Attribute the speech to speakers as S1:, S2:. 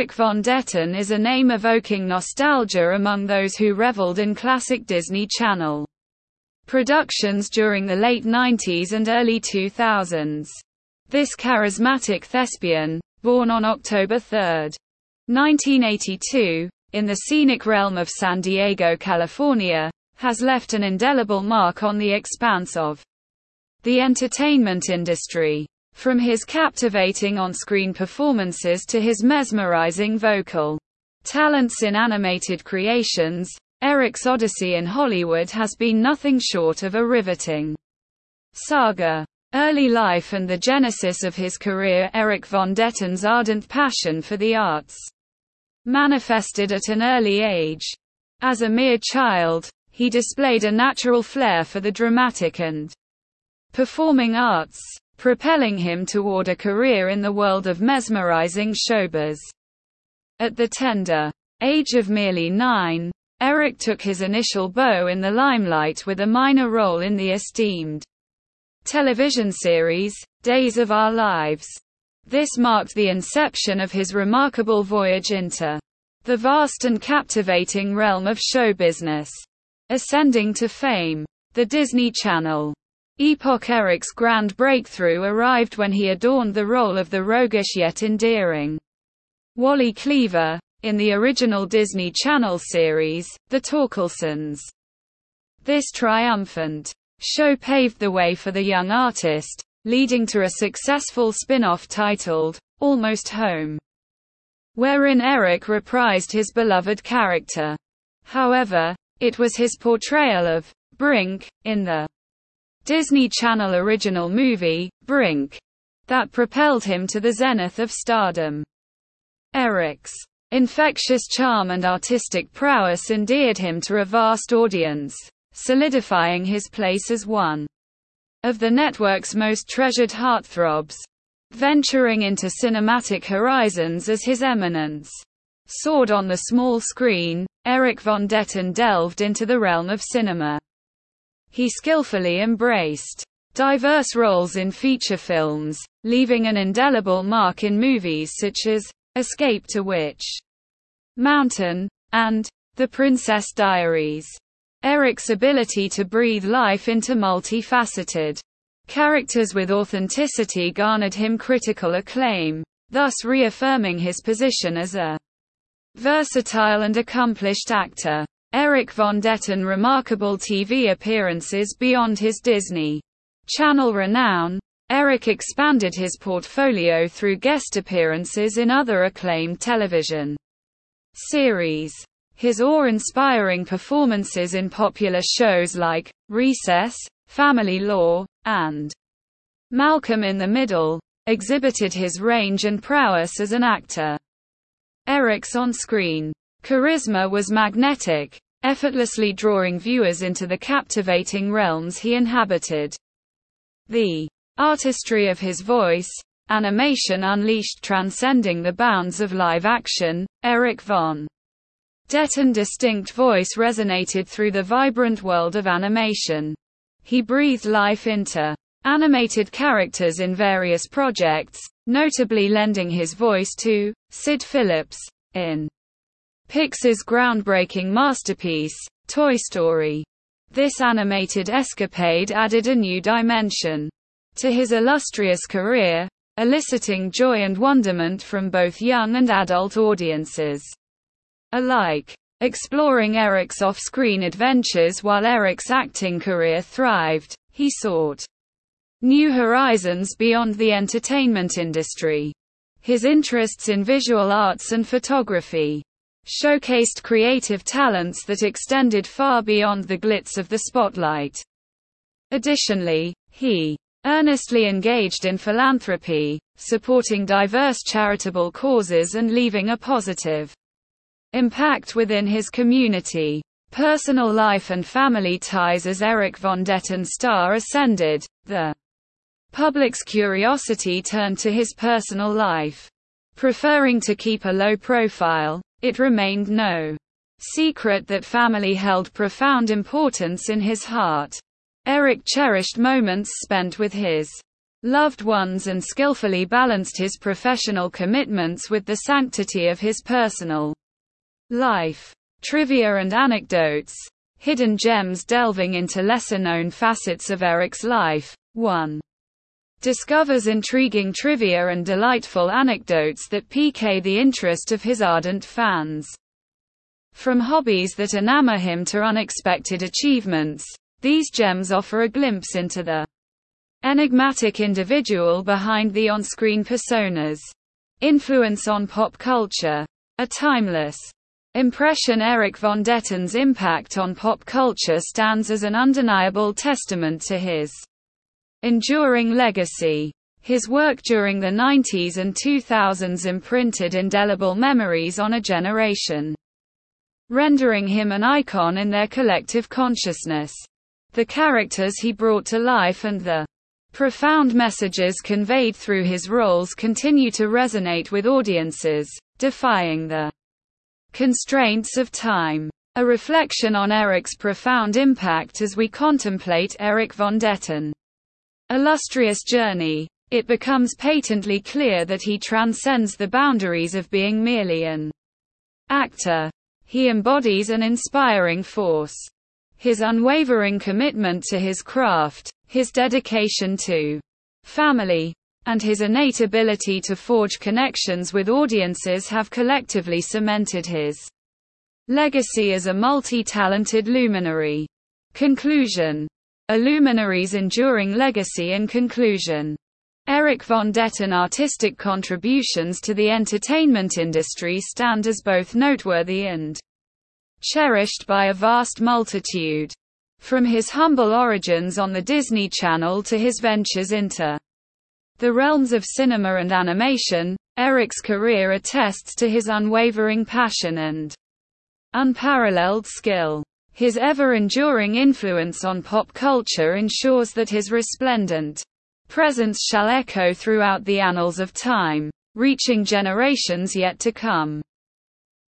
S1: Erik von Detten is a name evoking nostalgia among those who reveled in classic Disney Channel productions during the late 90s and early 2000s. This charismatic thespian, born on October 3, 1982, in the scenic realm of San Diego, California, has left an indelible mark on the expanse of the entertainment industry. From his captivating on-screen performances to his mesmerizing vocal talents in animated creations, Erik's odyssey in Hollywood has been nothing short of a riveting saga. Early life and the genesis of his career Erik von Detten's ardent passion for the arts manifested at an early age. As a mere child, he displayed a natural flair for the dramatic and performing arts, propelling him toward a career in the world of mesmerizing showbiz. At the tender age of merely nine, Erik took his initial bow in the limelight with a minor role in the esteemed television series, Days of Our Lives. This marked the inception of his remarkable voyage into the vast and captivating realm of show business. Ascending to fame. The Disney Channel. Epoch Erik's grand breakthrough arrived when he adorned the role of the roguish yet endearing Wally Cleaver, in the original Disney Channel series, The Torkelsons. This triumphant show paved the way for the young artist, leading to a successful spin-off titled, Almost Home, wherein Erik reprised his beloved character. However, it was his portrayal of Brink, in the Disney Channel original movie, Brink, that propelled him to the zenith of stardom. Erik's infectious charm and artistic prowess endeared him to a vast audience solidifying his place as one of the network's most treasured heartthrobs. Venturing into cinematic horizons as his eminence soared on the small screen, Erik von Detten delved into the realm of cinema. He skillfully embraced diverse roles in feature films, leaving an indelible mark in movies such as Escape to Witch Mountain and The Princess Diaries. Erik's ability to breathe life into multifaceted characters with authenticity garnered him critical acclaim, thus reaffirming his position as a versatile and accomplished actor. Erik von Detten remarkable TV appearances beyond his Disney Channel renown, Erik expanded his portfolio through guest appearances in other acclaimed television series. His awe-inspiring performances in popular shows like Recess, Family Law, and Malcolm in the Middle exhibited his range and prowess as an actor. Erik's on-screen charisma was magnetic, effortlessly drawing viewers into the captivating realms he inhabited. The artistry of his voice, animation unleashed transcending the bounds of live action, Erik von Detten's distinct voice resonated through the vibrant world of animation. He breathed life into animated characters in various projects, notably lending his voice to Sid Phillips in Pixar's groundbreaking masterpiece, Toy Story. This animated escapade added a new dimension to his illustrious career, eliciting joy and wonderment from both young and adult audiences alike. Exploring Erik's off-screen adventures while Erik's acting career thrived, he sought new horizons beyond the entertainment industry. His interests in visual arts and photography showcased creative talents that extended far beyond the glitz of the spotlight. Additionally, he earnestly engaged in philanthropy, supporting diverse charitable causes and leaving a positive impact within his community. Personal life and family ties As Erik von Detten's star ascended, the public's curiosity turned to his personal life. Preferring to keep a low profile, it remained no secret that family held profound importance in his heart. Erik cherished moments spent with his loved ones and skillfully balanced his professional commitments with the sanctity of his personal life. Trivia and anecdotes. Hidden gems delving into lesser known facets of Erik's life. 1 discovers intriguing trivia and delightful anecdotes that pique the interest of his ardent fans. From hobbies that enamor him to unexpected achievements, these gems offer a glimpse into the enigmatic individual behind the on-screen personas. Influence on pop culture. A timeless impression Erik von Detten's impact on pop culture stands as an undeniable testament to his enduring legacy. His work during the 90s and 2000s imprinted indelible memories on a generation, rendering him an icon in their collective consciousness. The characters he brought to life and the profound messages conveyed through his roles continue to resonate with audiences, defying the constraints of time. A reflection on Erik's profound impact as we contemplate Erik von Detten illustrious journey, it becomes patently clear that he transcends the boundaries of being merely an actor. He embodies an inspiring force. His unwavering commitment to his craft, his dedication to family, and his innate ability to forge connections with audiences have collectively cemented his legacy as a multi-talented luminary. Conclusion a luminary's enduring legacy and conclusion. Erik von Detten artistic contributions to the entertainment industry stand as both noteworthy and cherished by a vast multitude. From his humble origins on the Disney Channel to his ventures into the realms of cinema and animation, Erik's career attests to his unwavering passion and unparalleled skill. His ever-enduring influence on pop culture ensures that his resplendent presence shall echo throughout the annals of time, reaching generations yet to come.